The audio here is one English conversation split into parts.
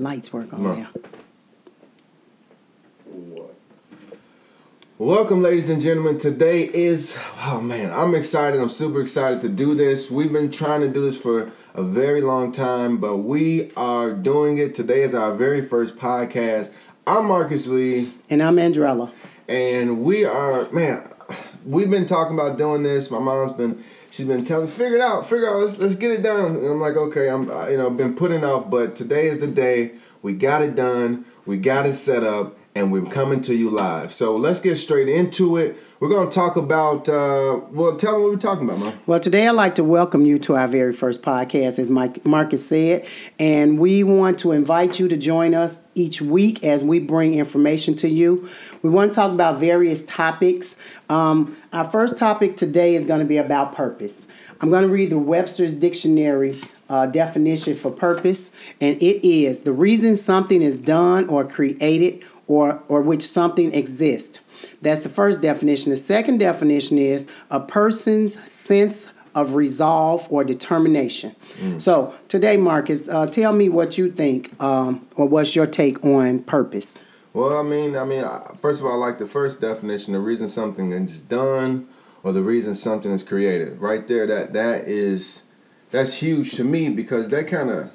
Lights work on there. Welcome, ladies and gentlemen. Today is, oh man, I'm excited. I'm super excited to do this. We've been trying to do this for a very long time, but we are doing it. Today is our very first podcast. I'm Marcus Lee. And I'm Andrella. And we are, man, we've been talking about doing this. My mom's been, she's been telling, figure it out, figure out, let's, let's get it done. And I'm like, okay, I'm, you know, been putting off, but today is the day. We got it done. We got it set up and we're coming to you live. So let's get straight into it. We're going to talk about, uh, well, tell me what we're talking about, man. Well, today I'd like to welcome you to our very first podcast, as Mike Marcus said. And we want to invite you to join us each week as we bring information to you. We want to talk about various topics. Um, our first topic today is going to be about purpose. I'm going to read the Webster's Dictionary uh, definition for purpose, and it is the reason something is done or created or, or which something exists. That's the first definition. The second definition is a person's sense of resolve or determination. Mm. So today, Marcus, uh, tell me what you think, um, or what's your take on purpose. Well, I mean, I mean, first of all, I like the first definition: the reason something is done, or the reason something is created. Right there, that that is that's huge to me because that kind of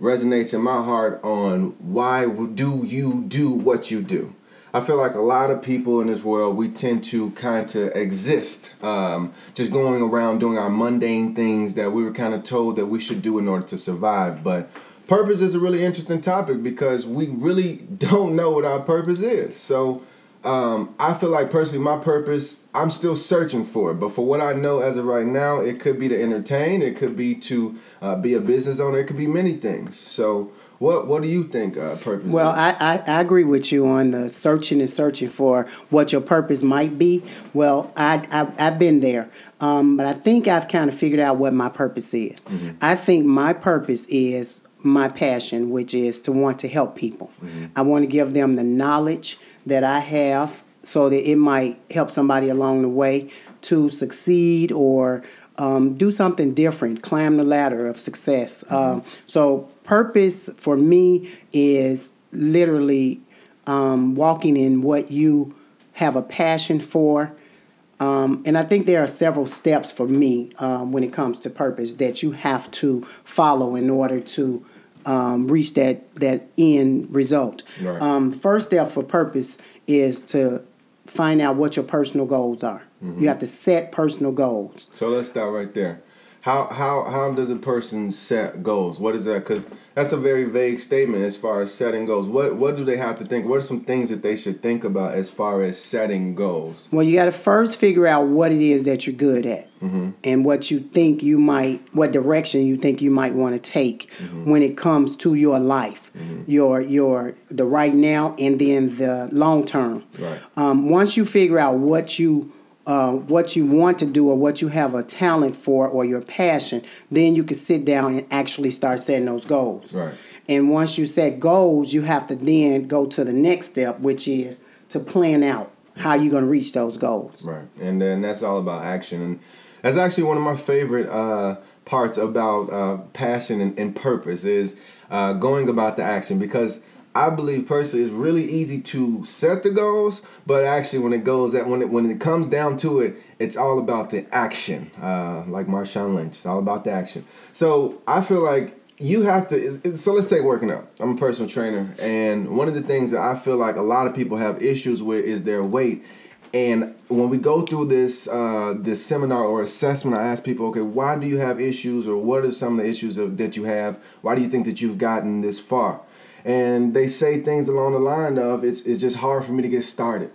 resonates in my heart on why do you do what you do. I feel like a lot of people in this world, we tend to kind of exist, um, just going around doing our mundane things that we were kind of told that we should do in order to survive. But purpose is a really interesting topic because we really don't know what our purpose is. So um, I feel like personally, my purpose, I'm still searching for it. But for what I know as of right now, it could be to entertain, it could be to uh, be a business owner, it could be many things. So, what what do you think uh, purpose? Well, I, I, I agree with you on the searching and searching for what your purpose might be. Well, I, I I've been there, um, but I think I've kind of figured out what my purpose is. Mm-hmm. I think my purpose is my passion, which is to want to help people. Mm-hmm. I want to give them the knowledge that I have so that it might help somebody along the way to succeed or um, do something different, climb the ladder of success. Mm-hmm. Um, so, purpose for me is literally um, walking in what you have a passion for. Um, and I think there are several steps for me um, when it comes to purpose that you have to follow in order to um, reach that that end result. Right. Um, first step for purpose is to find out what your personal goals are. Mm-hmm. You have to set personal goals. So let's start right there. How how how does a person set goals? What is that? Because that's a very vague statement as far as setting goals. What what do they have to think? What are some things that they should think about as far as setting goals? Well, you got to first figure out what it is that you're good at, mm-hmm. and what you think you might, what direction you think you might want to take mm-hmm. when it comes to your life, mm-hmm. your your the right now, and then the long term. Right. Um, once you figure out what you uh, what you want to do or what you have a talent for or your passion, then you can sit down and actually start setting those goals. Right. And once you set goals, you have to then go to the next step, which is to plan out how you're going to reach those goals. Right. And then that's all about action. And that's actually one of my favorite uh, parts about uh, passion and, and, purpose is uh, going about the action because – I believe personally it's really easy to set the goals, but actually when it goes that when it when it comes down to it, it's all about the action. Uh, like Marshawn Lynch, it's all about the action. So I feel like you have to. So let's take working out. I'm a personal trainer, and one of the things that I feel like a lot of people have issues with is their weight. And when we go through this uh, this seminar or assessment, I ask people, okay, why do you have issues, or what are some of the issues of, that you have? Why do you think that you've gotten this far? And they say things along the line of it's it's just hard for me to get started.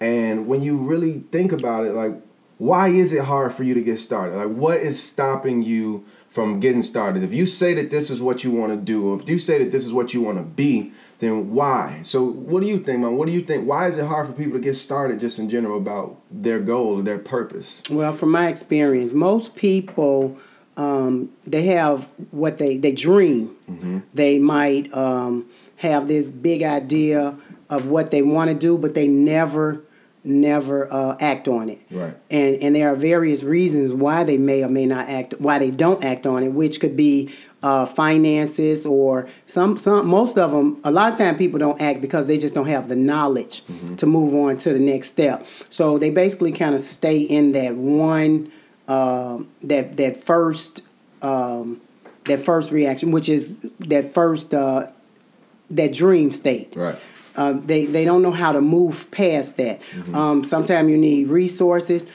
And when you really think about it, like why is it hard for you to get started? Like what is stopping you from getting started? If you say that this is what you want to do, if you say that this is what you want to be, then why? So what do you think, man? What do you think? Why is it hard for people to get started just in general about their goal or their purpose? Well, from my experience, most people um, they have what they they dream. Mm-hmm. They might um, have this big idea of what they want to do, but they never never uh, act on it. Right. And and there are various reasons why they may or may not act, why they don't act on it, which could be uh, finances or some some most of them. A lot of time people don't act because they just don't have the knowledge Mm-hmm. to move on to the next step. So they basically kind of stay in that one um that that first um, that first reaction, which is that first uh, that dream state. Right. Uh, they they don't know how to move past that. Um, sometimes you need resources.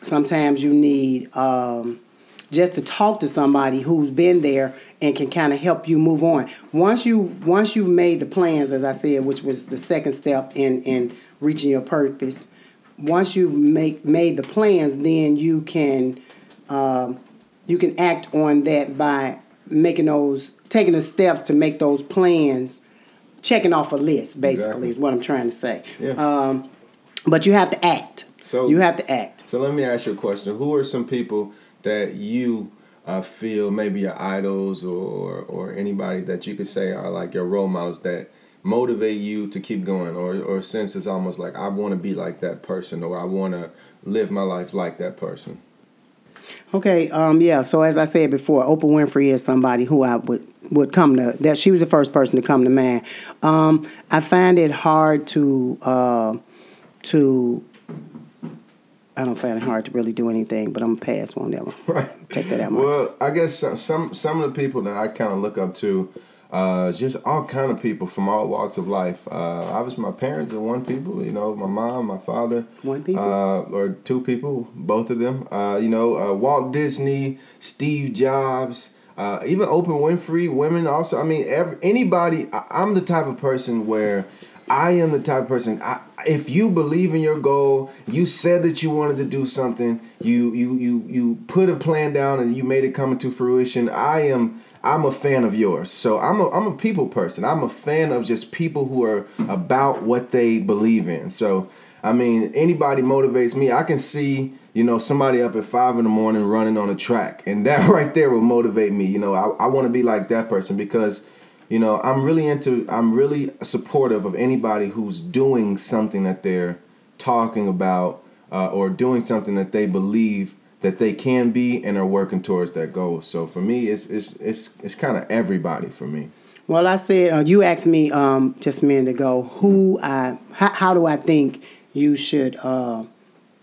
Sometimes you need um, just to talk to somebody who's been there and can kind of help you move on. Once you once you've made the plans, as I said, which was the second step in in reaching your purpose. Once you've make made the plans, then you can um, you can act on that by making those taking the steps to make those plans checking off a list basically Exactly. is what i'm trying to say Yeah. um, but you have to act So- you have to act So let me ask you a question. Who are some people that you uh, feel maybe your idols or or anybody that you could say are like your role models that motivate you to keep going or or since it's almost like I want to be like that person or I want to live my life like that person. okay um, yeah so as i said before oprah winfrey is somebody who i would would come to that she was the first person to come to mind um, i find it hard to uh, to I don't find it hard to really do anything, but I'm gonna pass on that one. Right. Take that out. Well, I guess some some, some of the people that I kind of look up to, uh, just all kind of people from all walks of life. Uh, obviously, my parents are one people. You know, my mom, my father. One people? Uh, or two people, both of them. Uh, you know, uh, Walt Disney, Steve Jobs. Uh, even Oprah Winfrey, women also. I mean, every, anybody. I, I'm the type of person where I am the type of person. I, if you believe in your goal, you said that you wanted to do something. You you you you put a plan down and you made it come into fruition. I am. I'm a fan of yours. So I'm a I'm a people person. I'm a fan of just people who are about what they believe in. So I mean, anybody motivates me. I can see, you know, somebody up at five in the morning running on a track, and that right there will motivate me. You know, I, I want to be like that person because, you know, I'm really into, I'm really supportive of anybody who's doing something that they're talking about uh, or doing something that they believe that they can be and are working towards that goal. So for me, it's it's it's it's kind of everybody for me. Well, I said uh, you asked me um, just a minute ago who I how, how do I think you should uh,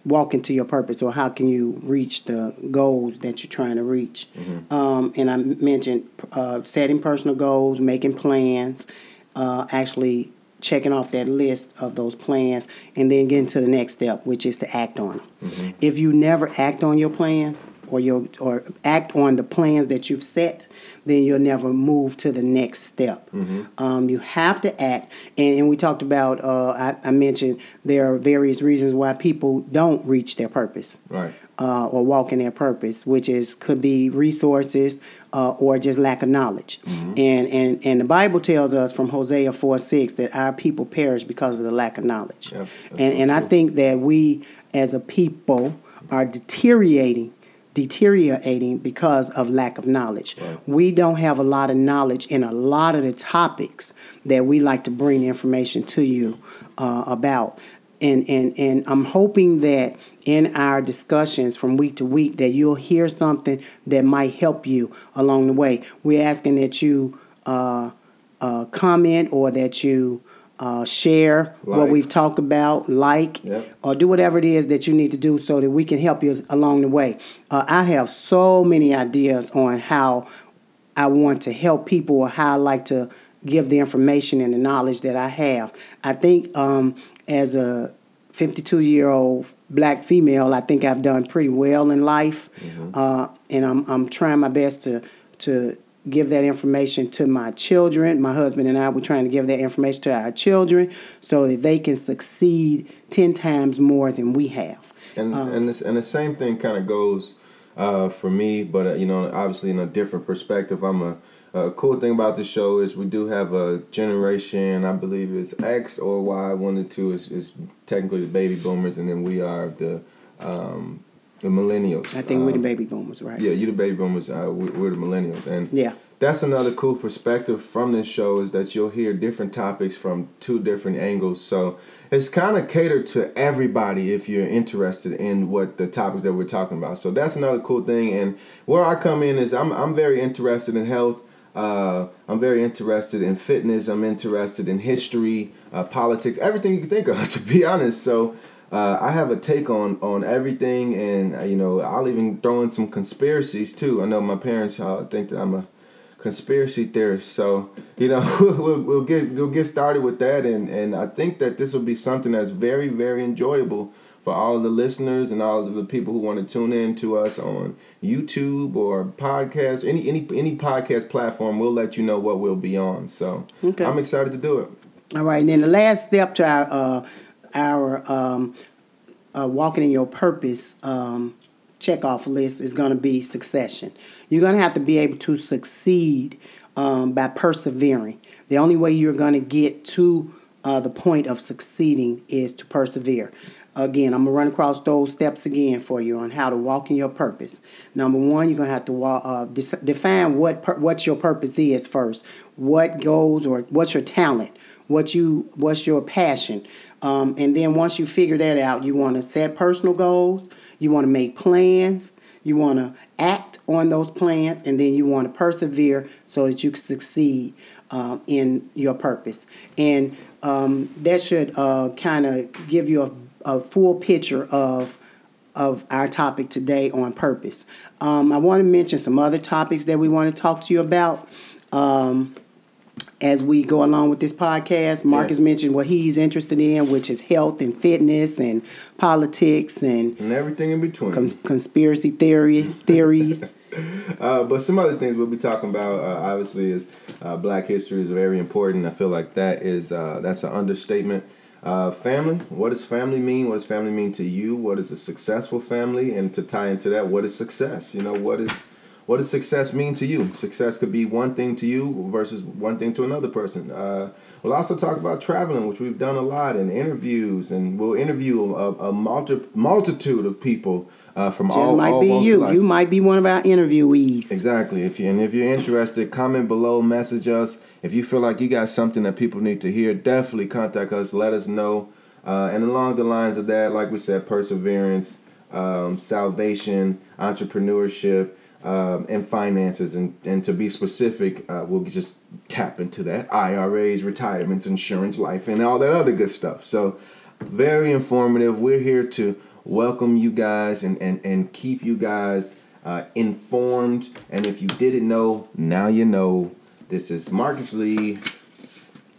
walk into your purpose or how can you reach the goals that you're trying to reach. Um, and I mentioned uh, setting personal goals, making plans, uh, actually checking off that list of those plans, and then getting to the next step, which is to act on them. Mm-hmm. If you never act on your plans or your or act on the plans that you've set, then you'll never move to the next step. Um, you have to act, and, and we talked about. Uh, I, I mentioned there are various reasons why people don't reach their purpose Right. uh, or walk in their purpose, which is could be resources uh, or just lack of knowledge. And, and and the Bible tells us from Hosea four six that our people perish because of the lack of knowledge. Yep, and so and I think that we as a people are deteriorating deteriorating because of lack of knowledge. Right. We don't have a lot of knowledge in a lot of the topics that we like to bring information to you uh, about. And, and, and I'm hoping that in our discussions from week to week that you'll hear something that might help you along the way. We're asking that you uh, uh, comment or that you uh, share what we've talked about, like, Yep. or do whatever it is that you need to do so that we can help you along the way. Uh, I have so many ideas on how I want to help people or how I like to give the information and the knowledge that I have. I think um, as a 52 year old black female, I think I've done pretty well in life, uh, and I'm I'm trying my best to to give that information to my children. My husband and I we're trying to give that information to our children so that they can succeed ten times more than we have. and and this and the same thing kind of goes uh, for me, but uh, you know, obviously in a different perspective. I'm a, a cool thing about the show is we do have a generation. I believe it's X or Y. One or two is, is technically the baby boomers, and then we are the um, the millennials. I think we're the Um, baby boomers, right? Yeah, you the baby boomers. Uh, we, we're the millennials, and Yeah. that's another cool perspective from this show is that you'll hear different topics from two different angles. So it's kind of catered to everybody if you're interested in what the topics that we're talking about. So that's another cool thing. And where I come in is I'm I'm very interested in health. Uh, I'm very interested in fitness. I'm interested in history, uh, politics, everything you can think of. To be honest, so uh, I have a take on on everything, and uh, you know I'll even throw in some conspiracies too. I know my parents uh, think that I'm a conspiracy theorist, so you know we'll, we'll get we'll get started with that, and and I think that this will be something that's very very enjoyable for all the listeners and all of the people who want to tune in to us on YouTube or podcast, any any any podcast platform. We'll let you know what we'll be on. So okay. I'm excited to do it. All right, and then the last step to our uh, our um, uh, walking in your purpose um, checkoff list is going to be succession. You're going to have to be able to succeed um, by persevering. The only way you're going to get to uh, the point of succeeding is to persevere. Again, I'm gonna run across those steps again for you on how to walk in your purpose. Number one, you're gonna have to walk, uh, define what per- what your purpose is first. What goals or what's your talent? What you what's your passion? Um, and then once you figure that out, you want to set personal goals, you want to make plans, you want to act on those plans, and then you want to persevere so that you can succeed uh, in your purpose. And um, that should uh, kind of give you a, a full picture of of our topic today on purpose. Um, I want to mention some other topics that we want to talk to you about. As we go along with this podcast. Marcus yeah. mentioned what he's interested in, which is health and fitness and politics and, and everything in between. Com- conspiracy theory theories. uh, but some other things we'll be talking about, uh, obviously, is uh, Black history is very important. I feel like that is uh, that's an understatement. Uh, family. What does family mean? What does family mean to you? What is a successful family? And to tie into that, what is success? You know, what is what does success mean to you? Success could be one thing to you versus one thing to another person. Uh, we'll also talk about traveling, which we've done a lot in interviews, and we'll interview a, a multi, multitude of people uh, from Just all. might all be you. You might be one of our interviewees. Exactly. If you and if you're interested, comment below, message us. If you feel like you got something that people need to hear, definitely contact us. Let us know. Uh, and along the lines of that, like we said, perseverance, um, salvation, entrepreneurship um, and finances. And, and to be specific, uh, we'll just tap into that IRAs, retirements, insurance, life, and all that other good stuff. So, very informative. We're here to welcome you guys and, and, and keep you guys uh, informed. And if you didn't know, now you know. This is Marcus Lee.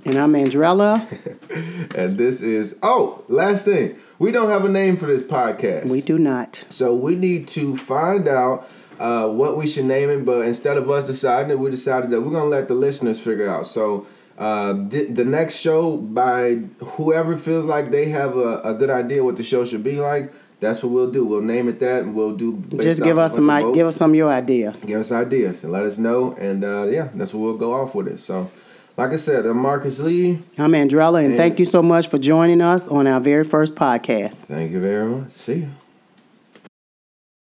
And I'm Andrella. and this is, oh, last thing. We don't have a name for this podcast. We do not. So we need to find out uh, what we should name it, but instead of us deciding it, we decided that we're gonna let the listeners figure out. So uh, the, the next show by whoever feels like they have a, a good idea what the show should be like. That's what we'll do. We'll name it that, and we'll do. Just give us some give us some of your ideas. Give us ideas and let us know, and uh, yeah, that's what we'll go off with it. So, like I said, I'm Marcus Lee. I'm Andrella, and, and thank you so much for joining us on our very first podcast. Thank you very much. See you.